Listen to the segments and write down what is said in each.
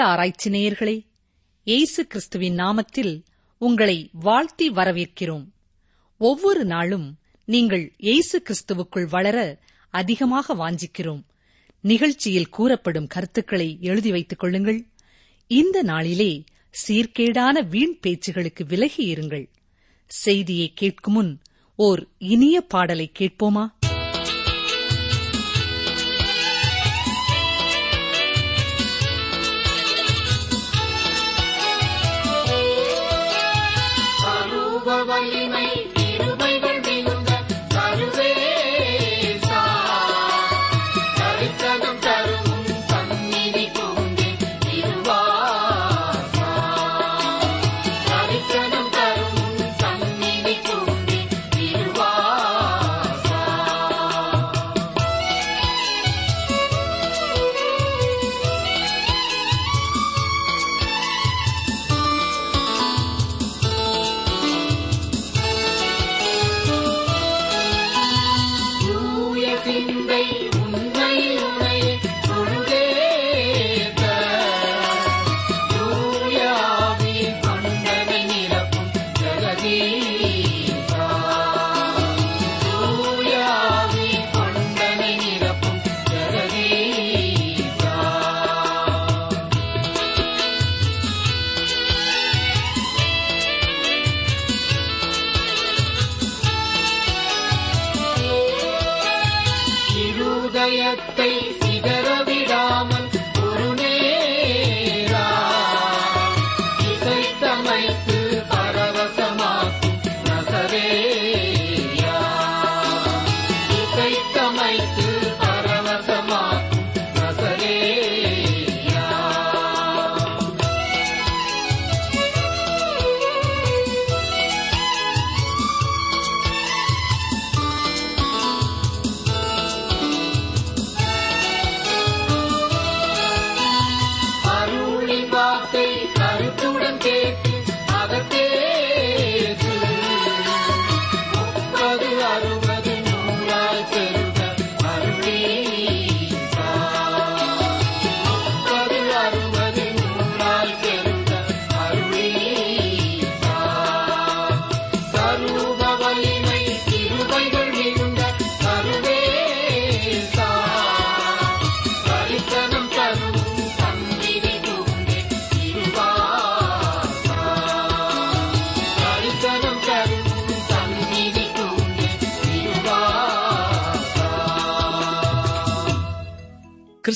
ஆராய்ச்சி நேயர்களே இயேசு கிறிஸ்துவின் நாமத்தில் உங்களை வாழ்த்தி வரவேற்கிறோம். ஒவ்வொரு நாளும் நீங்கள் இயேசு கிறிஸ்துவுக்குள் வளர அதிகமாக வாஞ்சிக்கிறோம். நிகழ்ச்சியில் கூறப்படும் கருத்துக்களை எழுதி வைத்துக் கொள்ளுங்கள். இந்த நாளிலே சீர்கேடான வீண் பேச்சுகளுக்கு விலகி இருங்கள். செய்தியை கேட்கும் முன் ஓர் இனிய பாடலை கேட்போமா?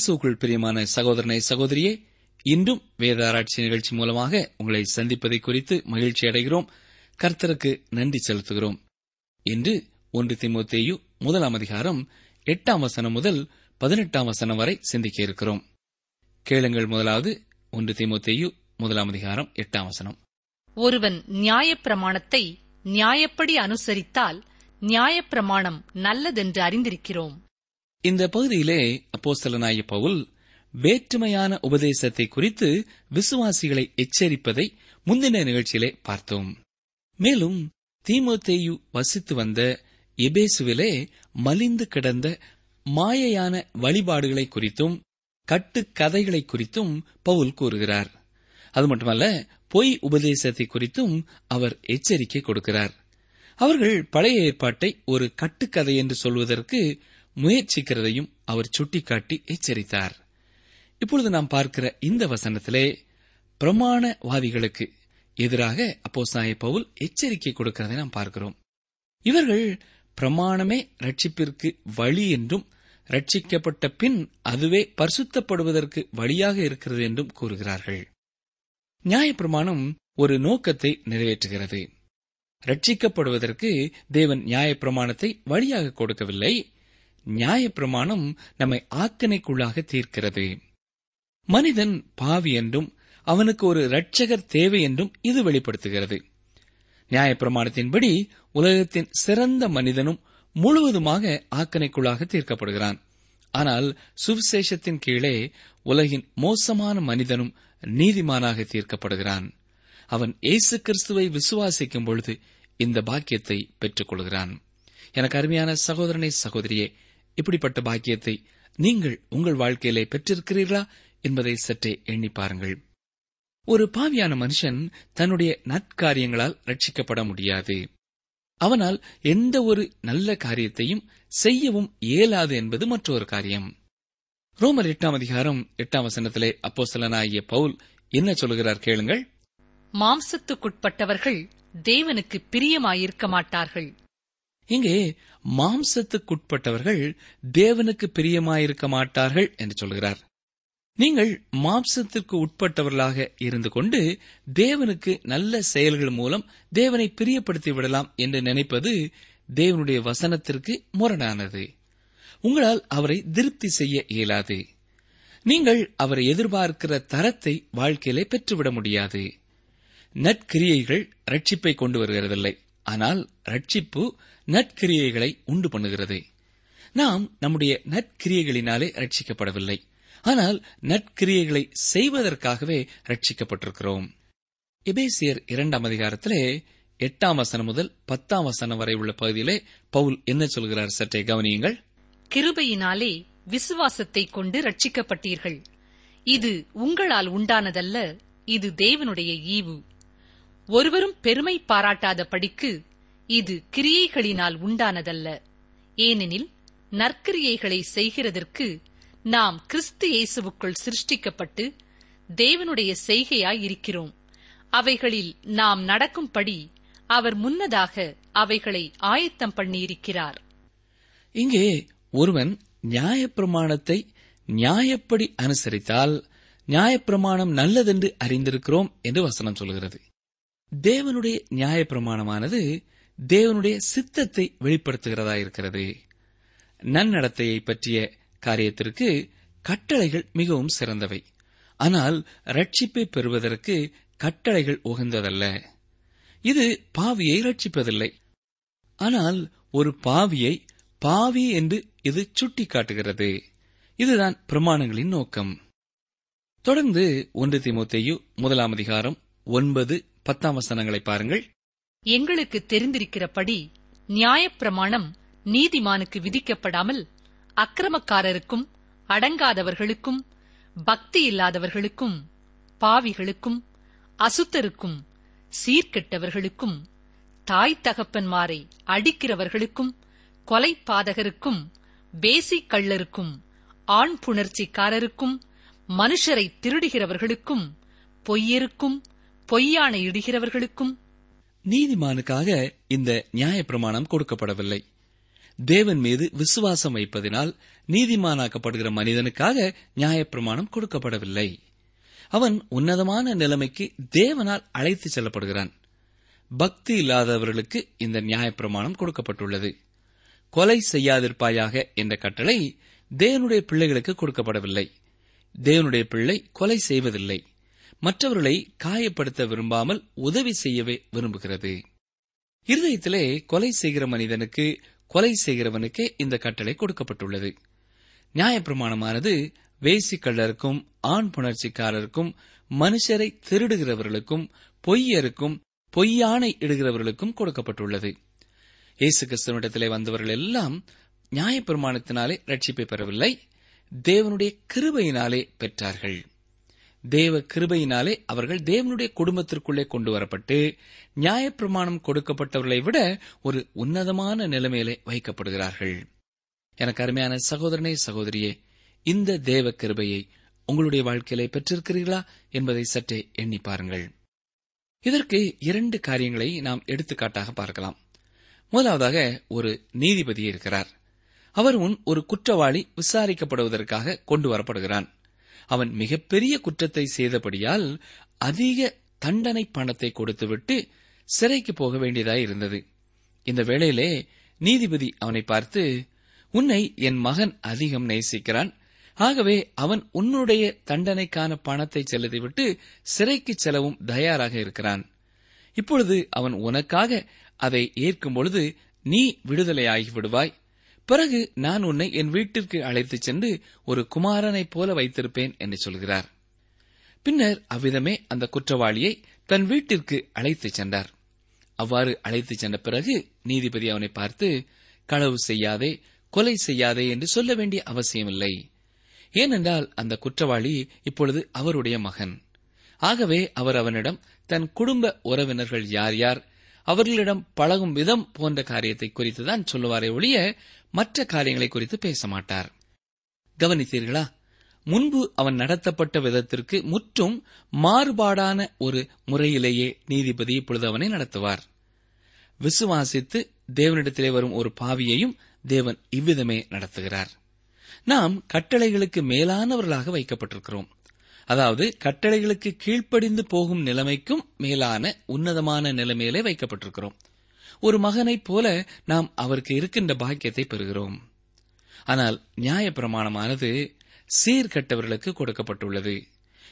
கிறிஸ்துவுக்குள் பிரியமான சகோதரனை சகோதரியே இன்றும் வேத ஆராய்ச்சி நிகழ்ச்சி மூலமாக உங்களை சந்திப்பதை குறித்து மகிழ்ச்சி அடைகிறோம். கர்த்தருக்கு நன்றி செலுத்துகிறோம். இன்று ஒன்று திமுத்தேயு முதலாம் அதிகாரம் எட்டாம் வசனம் முதல் பதினெட்டாம் வசனம் வரை சிந்திக்க இருக்கிறோம். கேளுங்கள் முதலாவது ஒன்று திமுத்தேயு முதலாம் அதிகாரம் எட்டாம் வசனம். ஒருவன் நியாயப்பிரமாணத்தை நியாயப்படி அனுசரித்தால் நியாயப்பிரமாணம் நல்லதென்று அறிந்திருக்கிறோம். இந்த பகுதியிலே அப்போஸ்தலனாய பவுல் வேற்றுமையான உபதேசத்தை குறித்து விசுவாசிகளை எச்சரிப்பதை முந்தின நிகழ்ச்சியிலே பார்த்தோம். மேலும் தீமோத்தேயு வசித்து வந்த எபேசுவிலே மலிந்து கிடந்த மாயையான வழிபாடுகளை குறித்தும் கட்டுக்கதைகளை குறித்தும் பவுல் கூறுகிறார். அது மட்டுமல்ல பொய் உபதேசத்தை குறித்தும் அவர் எச்சரிக்கை கொடுக்கிறார். அவர்கள் பழைய ஏற்பாட்டை ஒரு கட்டுக்கதை என்று சொல்வதற்கு முயற்சிக்கிறதையும் அவர் சுட்டிக்காட்டி எச்சரித்தார். இப்பொழுது நாம் பார்க்கிற இந்த வசனத்திலே பிரமாணவாதிகளுக்கு எதிராக அப்போஸ்தலனாகிய பவுல் எச்சரிக்கை கொடுக்கிறதை நாம் பார்க்கிறோம். இவர்கள் பிரமாணமே ரட்சிப்பிற்கு வழி என்றும் ரட்சிக்கப்பட்ட பின் அதுவே பரிசுத்தப்படுவதற்கு வழியாக இருக்கிறது என்றும் கூறுகிறார்கள். நியாயப்பிரமாணம் ஒரு நோக்கத்தை நிறைவேற்றுகிறது. ரட்சிக்கப்படுவதற்கு தேவன் நியாயப்பிரமாணத்தை வழியாக கொடுக்கவில்லை. நியாயப்பிரமாணம் நம்மை ஆக்கணைக்குள்ளாக தீர்க்கிறது. மனிதன் பாவி என்றும் அவனுக்கு ஒரு இரட்சகர் தேவை என்றும் இது வெளிப்படுத்துகிறது. நியாயப்பிரமாணத்தின்படி உலகத்தின் சிறந்த மனிதனும் முழுவதுமாக ஆக்கனைக்குள்ளாக தீர்க்கப்படுகிறான். ஆனால் சுவிசேஷத்தின் கீழே உலகின் மோசமான மனிதனும் நீதிமானாக தீர்க்கப்படுகிறான். அவன் இயேசு கிறிஸ்துவை விசுவாசிக்கும் பொழுது இந்த பாக்கியத்தை பெற்றுக் கொள்கிறான் எனக்கு அருமையான சகோதரனை சகோதரியே இப்படிப்பட்ட பாக்கியத்தை நீங்கள் உங்கள் வாழ்க்கையிலே பெற்றிருக்கிறீர்களா என்பதை சற்றே எண்ணி பாருங்கள். ஒரு பாவியான மனுஷன் தன்னுடைய நற்காரியங்களால் ரட்சிக்கப்பட முடியாது. அவனால் எந்த ஒரு நல்ல காரியத்தையும் செய்யவும் இயலாது என்பது மற்றொரு காரியம். ரோமர் எட்டாம் அதிகாரம் எட்டாம் வசனத்திலே அப்போசலனாகிய பவுல் என்ன சொல்கிறார் கேளுங்கள். மாம்சத்துக்குட்பட்டவர்கள் தேவனுக்கு பிரியமாயிருக்க மாட்டார்கள். இங்கே மாம்சத்துக்குட்பட்டவர்கள் தேவனுக்கு பிரியமாயிருக்க மாட்டார்கள் என்று சொல்கிறார். நீங்கள் மாம்சத்திற்கு உட்பட்டவர்களாக இருந்து கொண்டு தேவனுக்கு நல்ல செயல்கள் மூலம் தேவனை பிரியப்படுத்தி விடலாம் என்று நினைப்பது தேவனுடைய வசனத்திற்கு முரணானது. உங்களால் அவரை திருப்தி செய்ய இயலாது. நீங்கள் அவரை எதிர்பார்க்கிற தரத்தை வாழ்க்கையிலே பெற்றுவிட முடியாது. நற்கிரியைகள் ரட்சிப்பை கொண்டு வருகிறதில்லை. ஆனால் ரட்சிப்பு நற்கிரியைகளை உண்டு பண்ணுகிறது. நாம் நம்முடைய நற்கிரியைகளினாலே ரட்சிக்கப்படவில்லை. ஆனால் நற்கிரியைகளை செய்வதற்காகவே ரட்சிக்கப்பட்டிருக்கிறோம். எபேசியர் இரண்டாம் அதிகாரத்திலே எட்டாம் வசனம் முதல் பத்தாம் வசனம் வரை உள்ள பகுதியிலே பவுல் என்ன சொல்கிறார்? சற்றே கவனியுங்கள். கிருபையினாலே விசுவாசத்தைக் கொண்டு ரட்சிக்கப்பட்டீர்கள். இது உங்களால் உண்டானதல்ல இது தேவனுடைய ஈவு. ஒருவரும் பெருமை பாராட்டாத படிக்கு இது கிரியைகளினால் உண்டானதல்ல. ஏனெனில் நற்கிரியைகளை செய்கிறதற்கு நாம் கிறிஸ்து இயேசுவுக்குள் சிருஷ்டிக்கப்பட்டு தேவனுடைய செய்கையாய் இருக்கிறோம். அவைகளில் நாம் நடக்கும்படி அவர் முன்னதாக அவைகளை ஆயத்தம் பண்ணியிருக்கிறார். இங்கே ஒருவன் நியாயப்பிரமாணத்தை நியாயப்படி அனுசரித்தால் நியாயப்பிரமாணம் நல்லதென்று அறிந்திருக்கிறோம் என்று வசனம் சொல்கிறது. தேவனுடைய நியாயப்பிரமாணமானது தேவனுடைய சித்தத்தை வெளிப்படுத்துகிறதா இருக்கிறது. நன்னடத்தையை பற்றிய காரியத்திற்கு கட்டளைகள் மிகவும் சிறந்தவை. ஆனால் ரட்சிப்பை பெறுவதற்கு கட்டளைகள் உகந்ததல்ல. இது பாவியை ரட்சிப்பதில்லை ஆனால் ஒரு பாவியை பாவி என்று இது சுட்டிக்காட்டுகிறது. இதுதான் பிரமாணங்களின் நோக்கம். தொடர்ந்து ஒன்று திமுத்தையு முதலாம் அதிகாரம் ஒன்பது பத்தாம் வசனங்களை பாருங்கள். எங்களுக்கு தெரிந்திருக்கிறபடி நியாயப்பிரமாணம் நீதிமானுக்கு விதிக்கப்படாமல் அக்கிரமக்காரருக்கும் அடங்காதவர்களுக்கும் பக்தி இல்லாதவர்களுக்கும் பாவிகளுக்கும் அசுத்தருக்கும் சீர்கெட்டவர்களுக்கும் தாய் தகப்பன்மாரை அடிக்கிறவர்களுக்கும் கொலைபாதகருக்கும் பேசிக் கள்ளருக்கும் ஆண் புணர்ச்சிக்காரருக்கும் மனுஷரை திருடுகிறவர்களுக்கும் பொய்யருக்கும் பொய்யானை இடுகிறவர்களுக்கும் நீதிமானுக்காக இந்த நியாயப்பிரமாணம் கொடுக்கப்படவில்லை. தேவன் மீது விசுவாசம் வைப்பதினால் நீதிமானாக்கப்படுகிற மனிதனுக்காக நியாயப்பிரமாணம் கொடுக்கப்படவில்லை. அவன் உன்னதமான நிலைமைக்கு தேவனால் அழைத்துச் செல்லப்படுகிறான். பக்தி இல்லாதவர்களுக்கு இந்த நியாயப்பிரமாணம் கொடுக்கப்பட்டுள்ளது. கொலை செய்யாதிருப்பாயாக என்ற கட்டளை தேவனுடைய பிள்ளைகளுக்கு கொடுக்கப்படவில்லை. தேவனுடைய பிள்ளை கொலை செய்வதில்லை. மற்றவர்களை காயப்படுத்த விரும்பாமல் உதவி செய்யவே விரும்புகிறது. இருதயத்திலே கொலை செய்கிற மனிதனுக்கு கொலை செய்கிறவனுக்கே இந்த கட்டளை கொடுக்கப்பட்டுள்ளது. நியாயப்பிரமாணமானது வேசிக்கள்ளருக்கும் ஆண் புணர்ச்சிக்காரருக்கும் மனுஷரை திருடுகிறவர்களுக்கும் பொய்யருக்கும் பொய்யானை இடுகிறவர்களுக்கும் கொடுக்கப்பட்டுள்ளது. இயேசு கிறிஸ்துவனிடத்திலே வந்தவர்கள் எல்லாம் நியாயப்பிரமாணத்தினாலே ரட்சிப்பை பெறவில்லை தேவனுடைய கிருபையினாலே பெற்றார்கள். தேவ கிருபையினாலே அவர்கள் தேவனுடைய குடும்பத்திற்குள்ளே கொண்டு வரப்பட்டு நியாயப்பிரமாணம் கொடுக்கப்பட்டவர்களை விட ஒரு உன்னதமான நிலைமையிலே வைக்கப்படுகிறார்கள். எனக்கு அருமையான சகோதரனே சகோதரியே இந்த தேவ கிருபையை உங்களுடைய வாழ்க்கையிலே பெற்றிருக்கிறீர்களா என்பதை சற்றே எண்ணி பாருங்கள். இதற்கு இரண்டு காரியங்களை நாம் எடுத்துக்காட்டாக பார்க்கலாம். முதலாவதாக ஒரு நீதிபதி இருக்கிறார். அவர் முன் ஒரு குற்றவாளி விசாரிக்கப்படுவதற்காக கொண்டு வரப்படுகிறான். அவன் மிகப்பெரிய குற்றத்தை செய்தபடியால் அதிக தண்டனை பணத்தை கொடுத்துவிட்டு சிறைக்கு போக வேண்டியதாய் இருந்தது. இந்த வேளையிலே நீதிபதி அவனை பார்த்து உன்னை என் மகன் அதிகம் நேசிக்கிறான். ஆகவே அவன் உன்னுடைய தண்டனைக்கான பணத்தை செலுத்திவிட்டு சிறைக்கு செல்லவும் தயாராக இருக்கிறான். இப்பொழுது அவன் உனக்காக அதை ஏற்கும் பொழுது நீ விடுதலையாகி விடுவாய். பிறகு நான் உன்னை என் வீட்டிற்கு அழைத்துச் சென்று ஒரு குமாரனைப் போல வைத்திருப்பேன் என்று சொல்கிறார். பின்னர் அவ்விதமே அந்த குற்றவாளியை தன் வீட்டிற்கு அழைத்துச் சென்றார். அவ்வாறு அழைத்துச் சென்ற பிறகு நீதிபதி அவனை பார்த்து களவு செய்யாதே கொலை செய்யாதே என்று சொல்ல வேண்டிய அவசியமில்லை. ஏனென்றால் அந்த குற்றவாளி இப்பொழுது அவருடைய மகன். ஆகவே அவர் அவனிடம் தன் குடும்ப உறவினர்கள் யார் யார் அவர்களிடம் பழகும் விதம் போன்ற காரியத்தை குறித்துதான் சொல்லுவாரே ஒழிய மற்ற காரியங்களை குறித்து பேச மாட்டார் கவனித்தீர்களா? முன்பு அவன் நடத்தப்பட்ட விதத்திற்கு முற்றும் மாறுபாடான ஒரு முறையிலேயே நீதிபதி இப்பொழுது அவனை நடத்துவார். விசுவாசித்து தேவனிடத்திலே வரும் ஒரு பாவியையும் தேவன் இவ்விதமே நடத்துகிறார். நாம் கட்டளைகளுக்கு மேலானவர்களாக வைக்கப்பட்டிருக்கிறோம். அதாவது கட்டளைகளுக்கு கீழ்ப்படிந்து போகும் நிலைமைக்கும் மேலான உன்னதமான நிலைமையிலே வைக்கப்பட்டிருக்கிறோம். ஒரு மகனைப் போல நாம் அவருக்கு இருக்கின்ற பாக்கியத்தை பெறுகிறோம். ஆனால் நியாயப்பிரமாணமானது சீர்கட்டவர்களுக்கு கொடுக்கப்பட்டுள்ளது.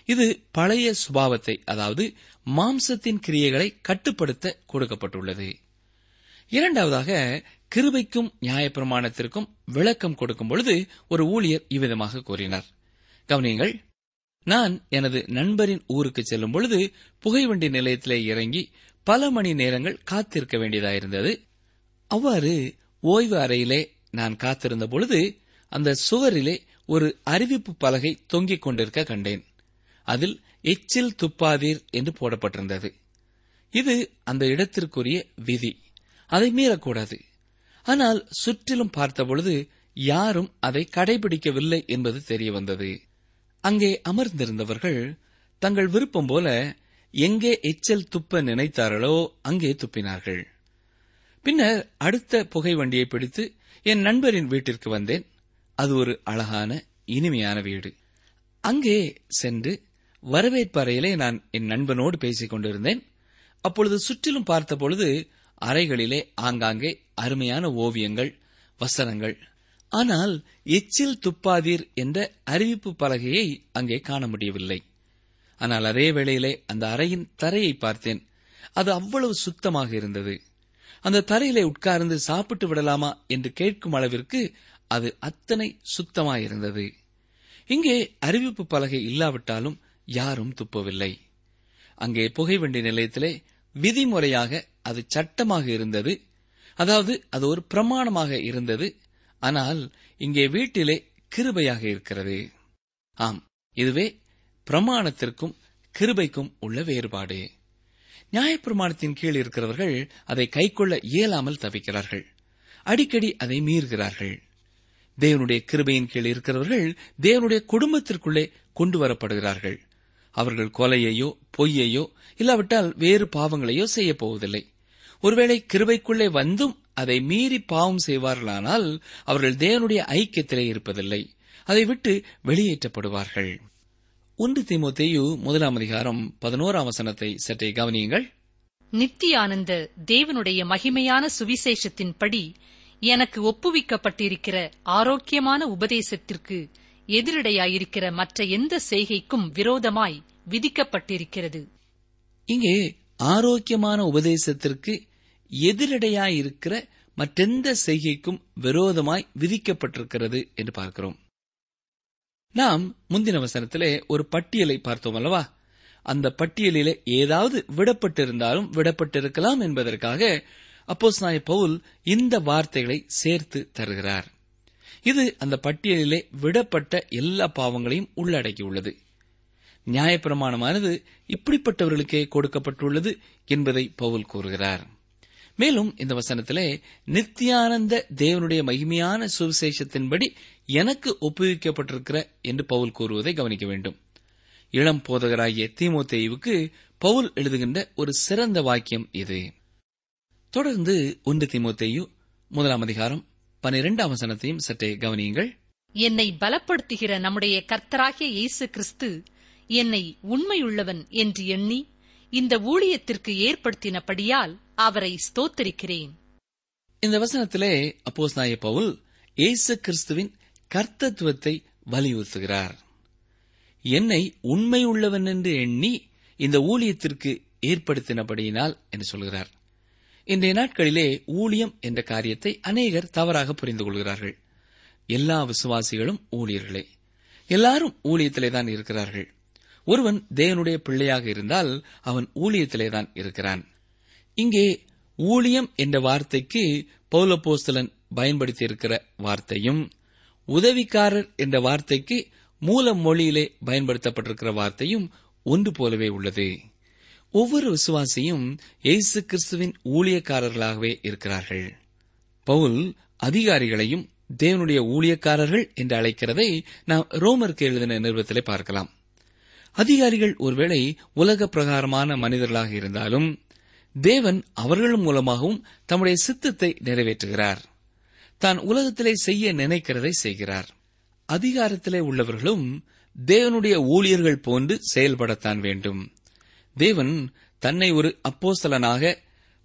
இது பழைய சுபாவத்தை அதாவது மாம்சத்தின் கிரியைகளை கட்டுப்படுத்த கொடுக்கப்பட்டுள்ளது. இரண்டாவதாக கிருபைக்கும் நியாயப்பிரமாணத்திற்கும் விளக்கம் கொடுக்கும் பொழுது ஒரு ஊழியர் இவ்விதமாக கூறினார். கவனியங்கள் நான் எனது நண்பரின் ஊருக்கு செல்லும் பொழுது புகைவண்டி நிலையத்திலே இறங்கி பல மணி நேரங்கள் காத்திருக்க வேண்டியதாயிருந்தது. அவ்வாறு ஓய்வு அறையிலே நான் காத்திருந்த பொழுது அந்த சுவரிலே ஒரு அறிவிப்பு பலகை தொங்கிக் கொண்டிருக்க கண்டேன். அதில் எச்சில் துப்பாதீர் என்று போடப்பட்டிருந்தது. இது அந்த இடத்திற்குரிய விதி. அதை மீறக்கூடாது. ஆனால் சுற்றிலும் பார்த்தபொழுது யாரும் அதை கடைபிடிக்கவில்லை என்பது தெரிய வந்தது அங்கே அமர்ந்திருந்தவர்கள் தங்கள் விருப்பம் போல எங்கே எச்சல் துப்ப நினைத்தார்களோ அங்கே துப்பினார்கள். பின்னர் அடுத்த புகை வண்டியை பிடித்து என் நண்பரின் வீட்டிற்கு வந்தேன். அது ஒரு அழகான இனிமையான வீடு. அங்கே சென்று வரவேற்பறையிலே நான் என் நண்பனோடு பேசிக் கொண்டிருந்தேன். அப்பொழுது சுற்றிலும் பார்த்தபொழுது அறைகளிலே ஆங்காங்கே அருமையான ஓவியங்கள் வசனங்கள் ஆனால் எச்சில் துப்பாதீர் என்ற அறிவிப்பு பலகையை அங்கே காண முடியவில்லை. ஆனால் அதே வேளையிலே அந்த அறையின் தரையை பார்த்தேன். அது அவ்வளவு சுத்தமாக இருந்தது. அந்த தரையிலே உட்கார்ந்து சாப்பிட்டு விடலாமா என்று கேட்கும் அளவிற்கு அது அத்தனை சுத்தமாயிருந்தது. இங்கே அறிவிப்பு பலகை இல்லாவிட்டாலும் யாரும் துப்பவில்லை. அங்கே புகைவண்டி நிலையத்திலே விதிமுறையாக அது சட்டமாக இருந்தது. அதாவது அது ஒரு பிரமாணமாக இருந்தது. ஆனால் இங்கே வீட்டிலே கிருபையாக இருக்கிறது. ஆம் இதுவே பிரமாணத்திற்கும் கிருபைக்கும் உள்ள வேறுபாடு. நியாயப்பிரமாணத்தின் கீழ் இருக்கிறவர்கள் அதை கைக்கொள்ள இயலாமல் தவிக்கிறார்கள். அடிக்கடி அதை மீறுகிறார்கள். தேவனுடைய கிருபையின் கீழ் இருக்கிறவர்கள் தேவனுடைய குடும்பத்திற்குள்ளே கொண்டு வரப்படுகிறார்கள். அவர்கள் கொலையையோ பொய்யையோ இல்லாவிட்டால் வேறு பாவங்களையோ செய்யப் போவதில்லை. ஒருவேளை கிருபைக்குள்ளே வந்தும் அதை மீறி பாவம் செய்வார்களானால் அவர்கள் தேவனுடைய ஐக்கியத்திலே இருப்பதில்லை. அதை விட்டு வெளியேற்றப்படுவார்கள். ஒன்று தீமோத்தேயு முதலாம் அதிகாரம் பதினோராம் வசனத்தை சற்றே கவனியுங்கள். நித்தியானந்த தேவனுடைய மகிமையான சுவிசேஷத்தின்படி எனக்கு ஒப்புவிக்கப்பட்டிருக்கிற ஆரோக்கியமான உபதேசத்திற்கு எதிரடையாயிருக்கிற மற்ற எந்த செய்கைக்கும் விரோதமாய் விதிக்கப்பட்டிருக்கிறது. இங்கே ஆரோக்கியமான உபதேசத்திற்கு எதிரடையாயிருக்கிற மற்றெந்த செய்கைக்கும் விரோதமாய் விதிக்கப்பட்டிருக்கிறது என்று பார்க்கிறோம். நாம் முந்தின வசனத்திலே ஒரு பட்டியலை பார்த்தோம் அல்லவா? அந்த பட்டியலிலே ஏதாவது விடப்பட்டிருந்தாலும் விடப்பட்டிருக்கலாம் என்பதற்காக அப்போஸ் நாய பவுல் இந்த வார்த்தைகளை சேர்த்து தருகிறார். இது அந்த பட்டியலிலே விடப்பட்ட எல்லா பாவங்களையும் உள்ளடக்கியுள்ளது. நியாயப்பிரமாணமானது இப்படிப்பட்டவர்களுக்கே கொடுக்கப்பட்டுள்ளது என்பதை பவுல் கூறுகிறார். மேலும் இந்த வசனத்திலே நித்தியானந்த தேவனுடைய மகிமையான சுவிசேஷத்தின்படி எனக்கு ஒப்புவிக்கப்பட்டிருக்கிற என்று பவுல் கூறுவதை கவனிக்க வேண்டும். இளம் போதகராகிய தீமோத்தேயுவுக்கு பவுல் எழுதுகின்ற ஒரு சிறந்த வாக்கியம் இது. தொடர்ந்து ஒன்று தீமோத்தேயு முதலாம் அதிகாரம் பனிரெண்டாம் வசனத்தையும் சற்றே கவனியுங்கள். என்னை பலப்படுத்துகிற நம்முடைய கர்த்தராகிய இயேசு கிறிஸ்து என்னை உண்மையுள்ளவன் என்று எண்ணி இந்த ஊழியத்திற்கு ஏற்படுத்தினபடியால் அவரை ஸ்தோத்தரிக்கிறேன். இந்த வசனத்திலே அப்போஸ் நாய பவுல் இயேசு கிறிஸ்துவின் கர்த்தத்துவத்தை வலியுறுத்துகிறார். என்னை உண்மையுள்ளவன் என்று எண்ணி இந்த ஊழியத்திற்கு ஏற்படுத்தினபடியினால் என்று சொல்கிறார். இன்றைய நாட்களிலே ஊழியம் என்ற காரியத்தை அநேகர் தவறாக புரிந்து கொள்கிறார்கள். எல்லா விசுவாசிகளும் ஊழியர்களே. எல்லாரும் ஊழியத்திலே தான் இருக்கிறார்கள். ஒருவன் தேவனுடைய பிள்ளையாக இருந்தால் அவன் ஊழியத்திலே தான் இருக்கிறான். இங்கே ஊழியம் என்ற வார்த்தைக்கு பௌலப்போஸ்தலன் பயன்படுத்தியிருக்கிற வார்த்தையும் உதவிக்காரர் என்ற வார்த்தைக்கு மூல மொழியிலே பயன்படுத்தப்பட்டிருக்கிற வார்த்தையும் ஒன்று போலவே உள்ளது. ஒவ்வொரு விசுவாசியும் இயேசு கிறிஸ்துவின் ஊழியக்காரர்களாகவே இருக்கிறார்கள். பவுல் அதிகாரிகளையும் தேவனுடைய ஊழியக்காரர்கள் என்று அழைக்கிறதை நாம் ரோமருக்கு எழுதின நிறுவத்திலே பார்க்கலாம். அதிகாரிகள் ஒருவேளை உலக பிரகாரமான மனிதர்களாக இருந்தாலும் தேவன் அவர்கள் மூலமாகவும் தம்முடைய சித்தத்தை நிறைவேற்றுகிறார். தான் உலகத்திலே செய்ய நினைக்கிறதை செய்கிறார். அதிகாரத்திலே உள்ளவர்களும் தேவனுடைய ஊழியர்கள் போன்று செயல்படத்தான் வேண்டும். தேவன் தன்னை ஒரு அப்போஸ்தலனாக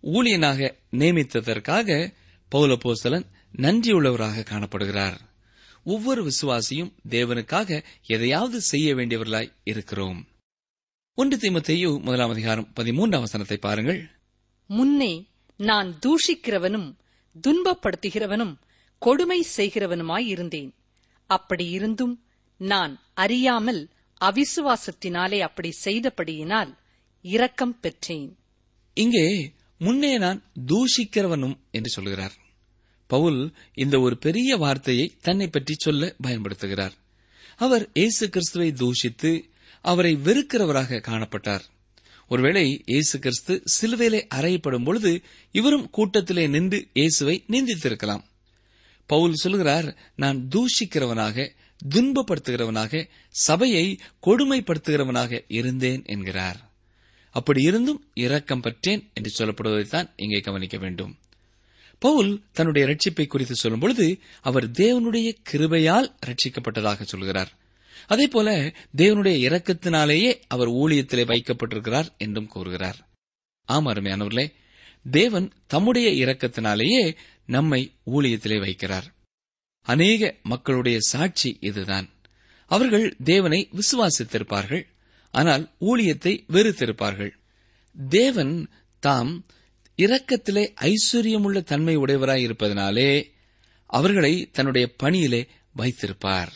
ஊழியனாக நியமித்ததற்காக பௌலப்போஸ்தலன் நன்றியுள்ளவராக காணப்படுகிறார். ஒவ்வொரு விசுவாசியும் தேவனுக்காக எதையாவது செய்ய வேண்டியவர்களாய் இருக்கிறோம். ஒன்று தீமத்தையு முதலாம் அதிகாரம் பதிமூன்றாம் வசனத்தை பாருங்கள். முன்னே நான் தூஷிக்கிறவனும் துன்பப்படுத்துகிறவனும் கொடுமை செய்கிறவனுமாயிருந்தேன் அப்படி இருந்தும் நான் அறியாமல் அவிசுவாசத்தினாலே அப்படி செய்தபடியினால் இரக்கம் பெற்றேன். இங்கே முன்னே நான் தூஷிக்கிறவனும் என்று சொல்கிறார். பவுல் இந்த ஒரு பெரிய வார்த்தையை தன்னை பற்றி சொல்ல பயன்படுத்துகிறார். அவர் இயேசு கிறிஸ்துவை தூஷித்து அவரை வெறுக்கிறவராக காணப்பட்டார். ஒருவேளை இயேசு கிறிஸ்து சிலுவையிலே அறையப்படும் பொழுது இவரும் கூட்டத்திலே நின்று இயேசுவை நிந்தித்திருக்கலாம். பவுல் சொல்கிறார் நான் தூஷிக்கிறவனாக துன்பப்படுத்துகிறவனாக சபையை கொடுமைப்படுத்துகிறவனாக இருந்தேன் என்கிறார். அப்படி இருந்தும் இரக்கம் பற்றேன் என்று சொல்லப்படுவதைத்தான் இங்கே கவனிக்க வேண்டும். பவுல் தன்னுடைய ரட்சிப்பை குறித்து சொல்லும்பொழுது அவர் தேவனுடைய கிருபையால் ரட்சிக்கப்பட்டதாக சொல்கிறார். அதே போல தேவனுடைய இரக்கத்தினாலேயே அவர் ஊழியத்திலே வைக்கப்பட்டிருக்கிறார் என்றும் கூறுகிறார். ஆம் அருமையானவர்களே தேவன் தம்முடைய இரக்கத்தினாலேயே நம்மை ஊழியத்திலே வைக்கிறார். அநேக மக்களுடைய சாட்சி இதுதான். அவர்கள் தேவனை விசுவாசித்திருப்பார்கள் ஆனால் ஊழியத்தை வெறுத்திருப்பார்கள். தேவன் தாம் இரக்கத்திலே ஐஸ்வர்யமுள்ள தன்மை உடையவராய் இருப்பதனாலே அவர்களை தன்னுடைய பணியிலே வைத்திருப்பார்.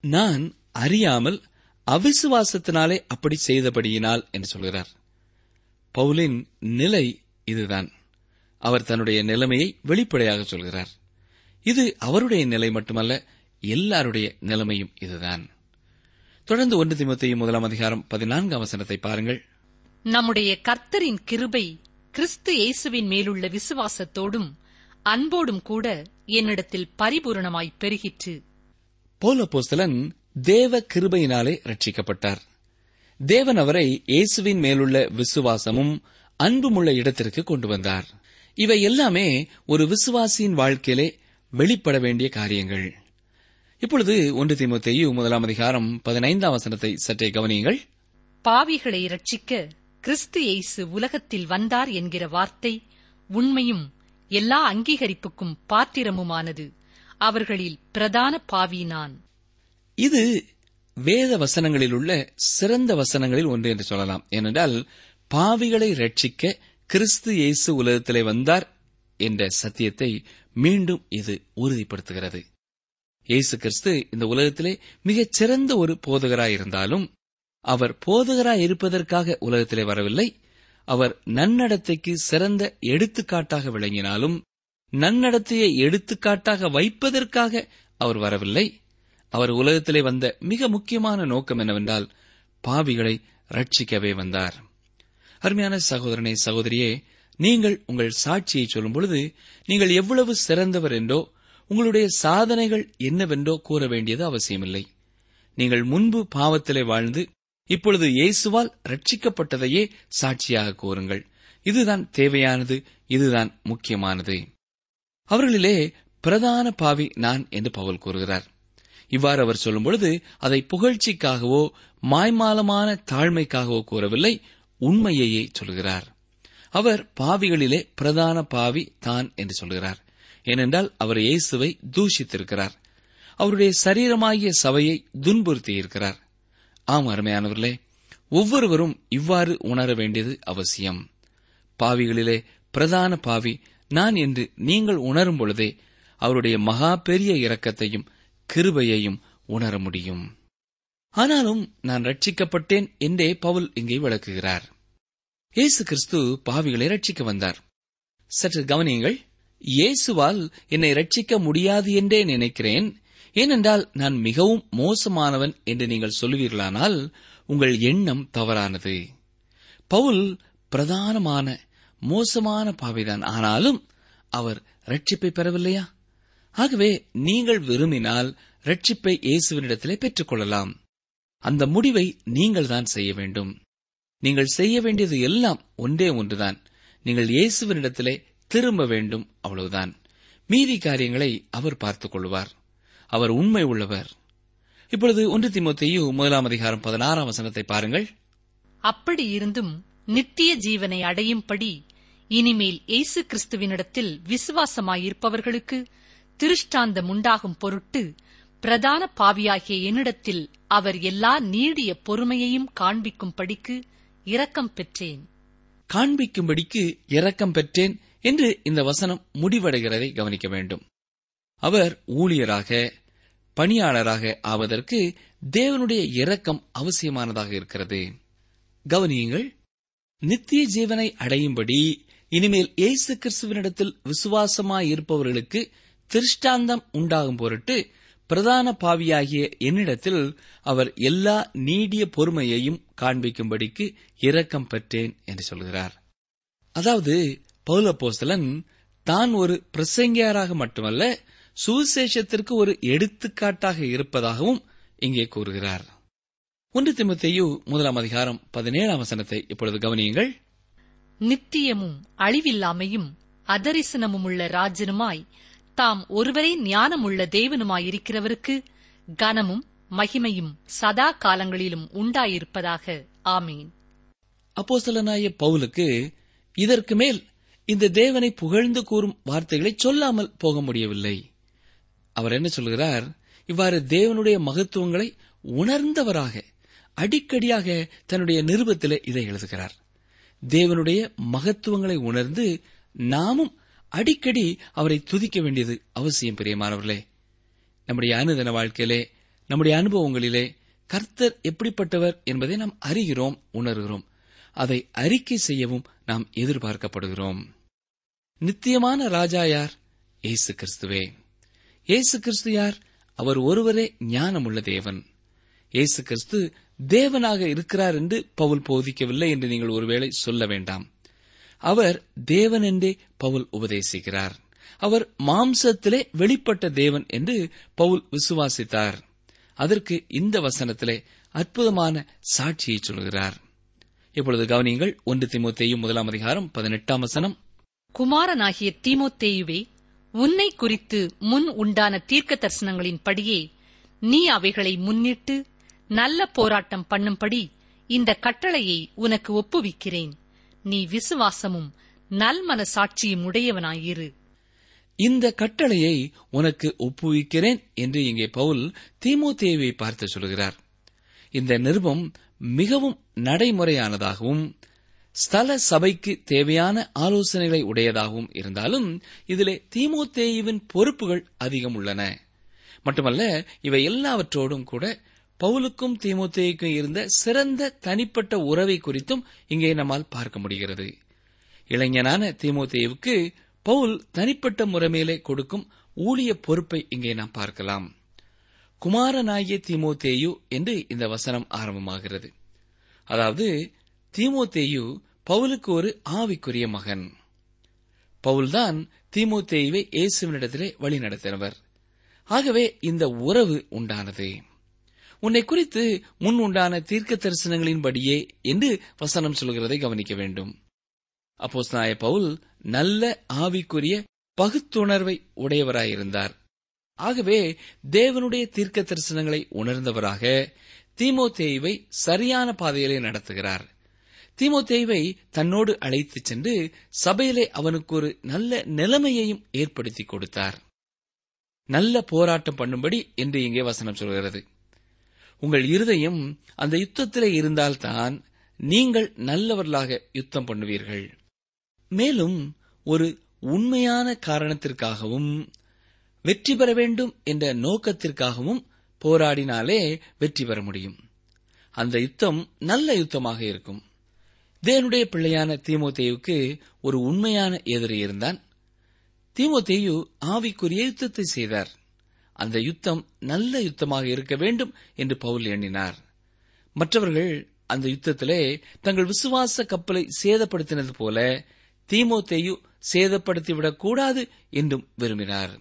நான் அறியாமல் அவிசுவாசத்தினாலே அப்படி செய்தபடியினால் என்று சொல்கிறார். பவுலின் நிலை இதுதான். அவர் தன்னுடைய நிலைமையை வெளிப்படையாக சொல்கிறார். இது அவருடைய நிலை மட்டுமல்ல எல்லாருடைய நிலைமையும் இதுதான். தொடர்ந்து ஒன்று திமுத்தையும் முதலாம் அதிகாரம் பதினான்காம் வசனத்தை பாருங்கள். நம்முடைய கர்த்தரின் கிருபை கிறிஸ்து இயேசுவின் மேலுள்ள விசுவாசத்தோடும் அன்போடும் கூட என்னிடத்தில் பரிபூரணமாய் பெருகிற்று. போலப்போஸ்தலன் தேவ கிருபையினாலே ரட்சிக்கப்பட்டார் தேவன் அவரை இயேசுவின் மேலுள்ள விசுவாசமும் அன்புமுள்ள இடத்திற்கு கொண்டு வந்தார். இவை எல்லாமே ஒரு விசுவாசியின் வாழ்க்கையிலே வெளிப்பட வேண்டிய காரியங்கள். இப்பொழுது ஒன்று தீமோத்தேயு முதலாம் அதிகாரம் பதினைந்தாம் வசனத்தை சற்றே கவனியுங்கள். பாவிகளை ரட்சிக்க கிறிஸ்து இயேசு உலகத்தில் வந்தார் என்கிற வார்த்தை உண்மையும் எல்லா அங்கீகரிப்புக்கும் பாத்திரமுமானது. அவர்களில் பிரதான பாவி நான். இது வேத வசனங்களில் உள்ள சிறந்த வசனங்களில் ஒன்று என்று சொல்லலாம். ஏனென்றால் பாவிகளை ரட்சிக்க கிறிஸ்து இயேசு உலகத்திலே வந்தார் என்ற சத்தியத்தை மீண்டும் இது உறுதிப்படுத்துகிறது. இயேசு கிறிஸ்து இந்த உலகத்திலே மிகச் சிறந்த ஒரு போதகராயிருந்தாலும் அவர் போதகராய் இருப்பதற்காக உலகத்திலே வரவில்லை. அவர் நன்னடத்தைக்கு சிறந்த எடுத்துக்காட்டாக விளங்கினாலும் நன்னடத்தையை எடுத்துக்காட்டாக வைப்பதற்காக அவர் வரவில்லை. அவர் உலகத்திலே வந்த மிக முக்கியமான நோக்கம் என்னவென்றால் பாவிகளை ரட்சிக்கவே வந்தார். அருமையான சகோதரனே சகோதரியே நீங்கள் உங்கள் சாட்சியை சொல்லும் பொழுது நீங்கள் எவ்வளவு சிறந்தவர் என்றோ உங்களுடைய சாதனைகள் என்னவென்றோ கூற வேண்டியது அவசியமில்லை. நீங்கள் முன்பு பாவத்திலே வாழ்ந்து இப்பொழுது இயேசுவால் ரட்சிக்கப்பட்டதையே சாட்சியாக கூறுங்கள். இதுதான் தேவையானது இதுதான் முக்கியமானது. அவர்களிலே பிரதான பாவி நான் என்று பவுல் கூறுகிறார். இவ்வாறு அவர் சொல்லும்பொழுது அதை புகழ்ச்சிக்காகவோ மாய்மாலமான தாழ்மைக்காகவோ கூறவில்லை உண்மையையே சொல்கிறார். அவர் பாவிகளிலே பிரதான பாவி தான் என்று சொல்கிறார். ஏனென்றால் அவர் இயேசுவை தூஷித்திருக்கிறார். அவருடைய சரீரமாகிய சபையை துன்புறுத்தியிருக்கிறார். ஆம் அருமையானவர்களே. ஒவ்வொருவரும் இவ்வாறு உணர வேண்டியது அவசியம். பாவிகளிலே பிரதான பாவி நான் என்று நீங்கள் உணரும் பொழுதே அவருடைய மகா பெரிய இரக்கத்தையும் கிருபையையும் உணர முடியும். ஆனாலும் நான் ரட்சிக்கப்பட்டேன் என்றே பவுல் இங்கே விளக்குகிறார். இயேசு கிறிஸ்து பாவிகளை ரட்சிக்க வந்தார். சற்று கவனியுங்கள் இயேசுவால் என்னை ரட்சிக்க முடியாது என்றே நினைக்கிறேன். ஏனென்றால் நான் மிகவும் மோசமானவன் என்று நீங்கள் சொல்லுவீர்களானால் உங்கள் எண்ணம் தவறானது. பவுல் பிரதானமான மோசமான பாவிதான். ஆனாலும் அவர் ரட்சிப்பை பெறவில்லையா? ஆகவே நீங்கள் விரும்பினால் ரட்சிப்பை இயேசுவனிடத்திலே பெற்றுக் கொள்ளலாம் அந்த முடிவை நீங்கள் தான் செய்ய வேண்டும். நீங்கள் செய்ய வேண்டியது எல்லாம் ஒன்றே ஒன்றுதான். நீங்கள் இயேசுவனிடத்திலே திரும்ப வேண்டும் அவ்வளவுதான். மீதி காரியங்களை அவர் பார்த்துக் கொள்வார் அவர் உண்மை உள்ளவர். இப்பொழுது ஒன்று திமுத்தையு முதலாம் அதிகாரம் பதினாறாம் வசனத்தை பாருங்கள். அப்படி இருந்தும் நித்திய ஜீவனை அடையும்படி இனிமேல் இயேசு கிறிஸ்துவினிடத்தில் விசுவாசமாயிருப்பவர்களுக்கு திருஷ்டாந்தம் உண்டாகும் பொருட்டு பிரதான பாவியாகிய என்னிடத்தில் அவர் எல்லா நீடிய பொறுமையையும் காண்பிக்கும்படிக்கு இரக்கம் பெற்றேன். காண்பிக்கும்படிக்கு இரக்கம் பெற்றேன் என்று இந்த வசனம் முடிவடைகிறதை கவனிக்க வேண்டும். அவர் ஊழியராக பணியாளராக ஆவதற்கு தேவனுடைய இரக்கம் அவசியமானதாக இருக்கிறது. கவனியுங்கள் நித்திய ஜீவனை அடையும்படி இனிமேல் இயேசு கிறிஸ்துவனிடத்தில் விசுவாசமாயிருப்பவர்களுக்கு திருஷ்டாந்தம் உண்டாகும் பொருட்டு பிரதான பாவியாகிய என்னிடத்தில் அவர் எல்லா நீடிய பொறுமையையும் காண்பிக்கும்படிக்கு இரக்கம் பெற்றேன் என்று சொல்கிறார். அதாவது பௌலபோசலன் தான் ஒரு பிரசங்கியாராக மட்டுமல்ல சுவிசேஷத்திற்கு ஒரு எடுத்துக்காட்டாக இருப்பதாகவும் இங்கே கூறுகிறார். ஒன்று திமுத்தையு முதலாம் அதிகாரம் பதினேழாம் வசனத்தை இப்பொழுது கவனியுங்கள். நித்தியமும் அழிவில்லாமையும் அதரிசனமுமுள்ள ராஜனுமாய் தாம் ஒருவரே ஞானமுள்ள தேவனுமாயிருக்கிறவருக்கு கனமும் மகிமையும் சதா காலங்களிலும் உண்டாயிருப்பதாக. ஆமீன். அப்போஸ்தலனாய பவுலுக்கு இதற்கு மேல் இந்த தேவனை புகழ்ந்து கூறும் வார்த்தைகளை சொல்லாமல் போக முடியவில்லை. அவர் என்ன சொல்கிறார் இவ்வாறு தேவனுடைய மகத்துவங்களை உணர்ந்தவராக அடிக்கடியாக தன்னுடைய நிருபத்தில் இதை எழுதுகிறார். தேவனுடைய மகத்துவங்களை உணர்ந்து நாமும் அடிக்கடி அவரை துதிக்க வேண்டியது அவசியம் பிரியமானவர்களே. நம்முடைய அனுதன வாழ்க்கையிலே நம்முடைய அனுபவங்களிலே கர்த்தர் எப்படிப்பட்டவர் என்பதை நாம் அறிகிறோம் உணர்கிறோம். அதை அறிக்கை செய்யவும் நாம் எதிர்பார்க்கப்படுகிறோம். நித்தியமான ராஜா யார்? இயேசு கிறிஸ்துவே. இயேசு கிறிஸ்து யார்? அவர் ஒருவரே ஞானமுள்ள தேவன். இயேசு கிறிஸ்து தேவனாக இருக்கிறார் என்று பவுல் போதிக்கவில்லை என்று நீங்கள் ஒருவேளை சொல்ல வேண்டாம். அவர் தேவன் என்றே பவுல் உபதேசிக்கிறார். அவர் மாம்சத்திலே வெளிப்பட்ட தேவன் என்று பவுல் விசுவாசித்தார். அதற்கு இந்த வசனத்திலே அற்புதமான சாட்சியை சொல்கிறார். இப்பொழுது கவனியுங்கள் ஒன்று திமுத்தேயும் முதலாம் அதிகாரம் பதினெட்டாம் வசனம். குமாரனாகிய தீமோத்தேயுவே உன்னை குறித்து முன் உண்டான தீர்க்க தரிசனங்களின்படியே நீ அவைகளை முன்னிட்டு நல்ல போராட்டம் பண்ணும்படி இந்த கட்டளையை உனக்கு ஒப்புவிக்கிறேன். நீ விசுவாசமும் நல்மன சாட்சியும் உடையவனாயிரு. இந்த கட்டளையை உனக்கு ஒப்புவிக்கிறேன் என்று இங்கே பவுல் தேவியை பார்த்து சொல்கிறார். இந்த நிருபம் மிகவும் நடைமுறையானதாகவும் ஸ்தல சபைக்கு தேவையான ஆலோசனைகளை உடையதாகவும் இருந்தாலும் இதிலே தீமோத்தேயுவின் பொறுப்புகள் அதிகம் உள்ளன. மட்டுமல்ல இவை எல்லாவற்றோடும் கூட பவுலுக்கும் தீமோத்தேயுக்கும் இருந்த சிறந்த தனிப்பட்ட உறவை குறித்தும் இங்கே நம்மால் பார்க்க முடிகிறது. இளைஞனான தீமோத்தேயுவுக்கு பவுல் தனிப்பட்ட முறைமையிலே கொடுக்கும் ஊழிய பொறுப்பை இங்கே நாம் பார்க்கலாம். குமாரனாகிய தீமோத்தேயு என்று இந்த வசனம் ஆரம்பமாகிறது. அதாவது தீமோத்தேயு பவுலுக்கு ஒரு ஆவிக்குரிய மகன். பவுல்தான் தீமோத்தேயுவை இயேசுவினிடத்திலே வழிநடத்தினவர் ஆகவே இந்த உறவு உண்டானது. உன்னை குறித்து முன் உண்டான தீர்க்க தரிசனங்களின்படியே என்று வசனம் சொல்கிறதை கவனிக்க வேண்டும். அப்போஸ்தலனாய பவுல் நல்ல ஆவிக்குரிய பகுத்துணர்வை உடையவராயிருந்தார். ஆகவே தேவனுடைய தீர்க்க தரிசனங்களை உணர்ந்தவராக தீமோத்தேயுவை சரியான பாதையிலே நடத்துகிறார். தீமோத்தேவை தன்னோடு அழைத்துச் சென்று சபையிலே அவனுக்கு ஒரு நல்ல நிலைமையையும் ஏற்படுத்தி கொடுத்தார். நல்ல போராட்டம் பண்ணும்படி என்று இங்கே வசனம் சொல்கிறது. உங்கள் இருதயம் அந்த யுத்தத்திலே இருந்தால்தான் நீங்கள் நல்லவர்களாக யுத்தம் பண்ணுவீர்கள். மேலும் ஒரு உண்மையான காரணத்திற்காகவும் வெற்றி பெற வேண்டும் என்ற நோக்கத்திற்காகவும் போராடினாலே வெற்றி பெற முடியும். அந்த யுத்தம் நல்ல யுத்தமாக இருக்கும். தேவனுடைய பிள்ளையான தீமோத்தேயுக்கு ஒரு உண்மையான எதிரி இருந்தான். தீமோத்தேயு ஆவிக்குரிய யுத்தத்தை செய்தார். அந்த யுத்தம் நல்ல யுத்தமாக இருக்க வேண்டும் என்று பவுல் எண்ணினார். மற்றவர்கள் அந்த யுத்தத்திலே தங்கள் விசுவாச கப்பலை சேதப்படுத்தினது போல தீமோத்தேயு சேதப்படுத்திவிடக் கூடாது என்றும் விரும்பினார்.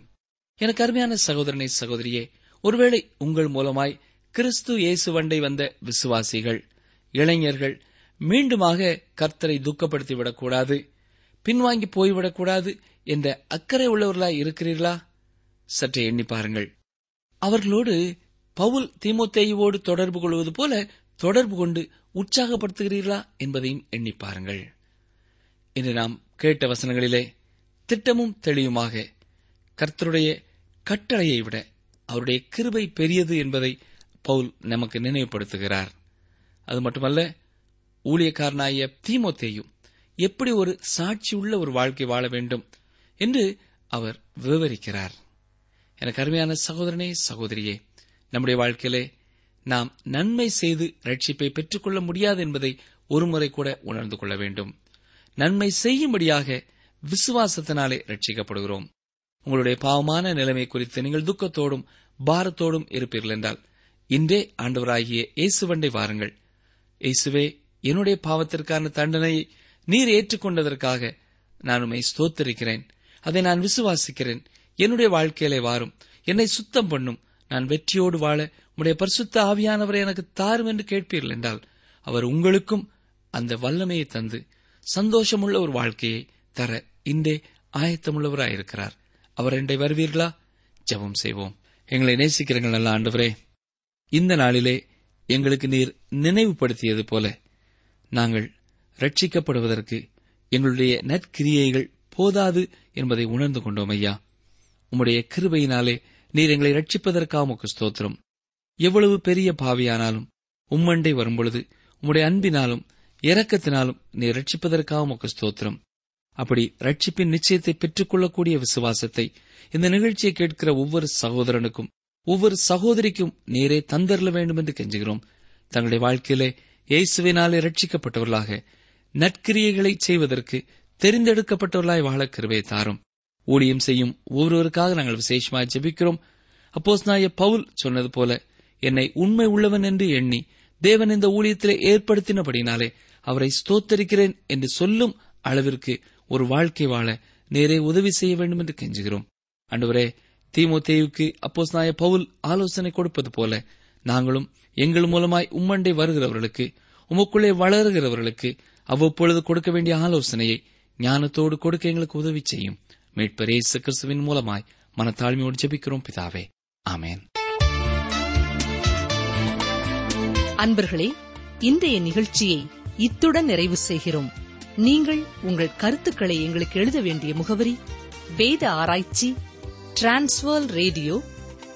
எனக்கு அருமையான சகோதரனை சகோதரியே ஒருவேளை உங்கள் மூலமாய் கிறிஸ்து இயேசுவண்டை வந்த விசுவாசிகள் இளைஞர்கள் மீண்டுமாக கர்த்தரை துக்கப்படுத்திவிடக்கூடாது. பின்வாங்கி போய்விடக்கூடாது என்ற அக்கறை உள்ளவர்களாய் இருக்கிறீர்களா? சற்றே எண்ணி பாருங்கள். அவர்களோடு பவுல் தீமோத்தேயுவோடு தொடர்பு கொள்வது போல தொடர்பு கொண்டு உற்சாகப்படுத்துகிறீர்களா என்பதையும் எண்ணி பாருங்கள். இன்று நாம் கேட்ட வசனங்களிலே திட்டமும் தெளிவுமாக கர்த்தருடைய கட்டளையை விட அவருடைய கிருபை பெரியது என்பதை பவுல் நமக்கு நினைவுபடுத்துகிறார். அது மட்டுமல்ல ஊழியக்காரனாகிய தீமோத்தேயும் எப்படி ஒரு சாட்சி உள்ள ஒரு வாழ்க்கை வாழ வேண்டும் என்று அவர் விவரிக்கிறார். எனக்கு அருமையான சகோதரனே சகோதரியே நம்முடைய வாழ்க்கையிலே நாம் நன்மை செய்து ரட்சிப்பை பெற்றுக்கொள்ள முடியாது என்பதை ஒருமுறை கூட உணர்ந்து கொள்ள வேண்டும். நன்மை செய்யும்படியாக விசுவாசத்தினாலே ரட்சிக்கப்படுகிறோம் உங்களுடைய பாவமான நிலைமை குறித்து நீங்கள் துக்கத்தோடும் பாரத்தோடும் இருப்பீர்கள் என்றால் இன்றே ஆண்டவராகிய இயேசுவண்டை வாருங்கள். இயேசுவே என்னுடைய பாவத்திற்கான தண்டனையை நீர் ஏற்றுக்கொண்டதற்காக நான் உம்மை ஸ்தோத்தரிக்கிறேன். அதை நான் விசுவாசிக்கிறேன். என்னுடைய வாழ்க்கையிலே வாரும். என்னை சுத்தம் பண்ணும். நான் வெற்றியோடு வாழ உடைய பரிசுத்த ஆவியானவரை எனக்கு தாரும் என்று கேட்பீர்கள் என்றால் அவர் உங்களுக்கும் அந்த வல்லமையை தந்து சந்தோஷமுள்ள ஒரு வாழ்க்கையை தர இன்றே ஆயத்தமுள்ளவராயிருக்கிறார். அவர் என்றை வருவீர்களா? ஜெபம் செய்வோம். எங்களை நேசிக்கிறீர்கள் நல்ல ஆண்டவரே இந்த நாளிலே எங்களுக்கு நீர் நினைவுபடுத்தியது போல நாங்கள் ரட்சிக்கப்படுவதற்கு எங்களுடைய நற்கிரியைகள் போதாது என்பதை உணர்ந்து கொண்டோம் ஐயா. உம்முடைய கிருபையினாலே நீர் எங்களை ரட்சிப்பதற்காக உமக்கு ஸ்தோத்திரம். எவ்வளவு பெரிய பாவியானாலும் உம்மண்டை வரும்பொழுது உம்முடைய அன்பினாலும் இரக்கத்தினாலும் நீர் ரட்சிப்பதற்காக உமக்கு ஸ்தோத்திரம். அப்படி ரட்சிப்பின் நிச்சயத்தை பெற்றுக்கொள்ளக்கூடிய விசுவாசத்தை இந்த நிகழ்ச்சியை கேட்கிற ஒவ்வொரு சகோதரனுக்கும் ஒவ்வொரு சகோதரிக்கும் நீரே தந்தரல வேண்டும் என்று கெஞ்சுகிறோம். தங்களுடைய வாழ்க்கையிலே இயேசுவினால் இரட்சிக்கப்பட்டவர்களாக நற்கிரியைகளை செய்வதற்கு தெரிந்தெடுக்கப்பட்டவர்களாய் வாழ கிருபை தாரும். ஊழியம் செய்யும் ஒவ்வொருவருக்காக நாங்கள் விசேஷமாய் ஜெபிக்கிறோம். அப்போஸ் நாய பவுல் சொன்னது போல என்னை உண்மை உள்ளவன் என்று எண்ணி தேவன் இந்த ஊழியத்திலே ஏற்படுத்தினபடினாலே அவரை ஸ்தோத்தரிக்கிறேன் என்று சொல்லும் அளவிற்கு ஒரு வாழ்க்கை வாழ நேரே உதவி செய்ய வேண்டும் என்று கெஞ்சுகிறோம். அன்றுவரே தீமோத்தேயுக்கு அப்போஸ் நாய பவுல் ஆலோசனை கொடுப்பது போல நாங்களும் எங்கள் மூலமாய் உம்மண்டை வருகிறவர்களுக்கு உமக்குள்ளே வளருகிறவர்களுக்கு அவ்வப்பொழுது கொடுக்க வேண்டிய ஆலோசனையை ஞானத்தோடு கொடுக்க எங்களுக்கு உதவி செய்யும். மீட்பரே கிறிஸ்துவின் மூலமாய் மனத்தாழ்மையோடு ஜெபிக்கிறோம் பிதாவே. ஆமேன். அன்பர்களே இன்றைய நிகழ்ச்சியை இத்துடன் நிறைவு செய்கிறோம். நீங்கள் உங்கள் கருத்துக்களை எங்களுக்கு எழுத வேண்டிய முகவரி வேத ஆராய்ச்சி டிரான்ஸ்வர் ரேடியோ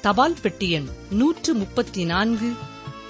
தபால் பெட்டி எண் நூற்று முப்பத்தி நான்கு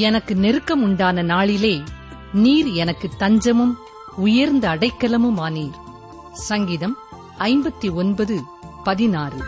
எனக்கு நெருக்கம் உண்டான நாளிலே நீர் எனக்கு தஞ்சமும் உயர்ந்த அடைக்கலமுமானீர். சங்கீதம் ஐம்பத்தி ஒன்பது பதினாறு.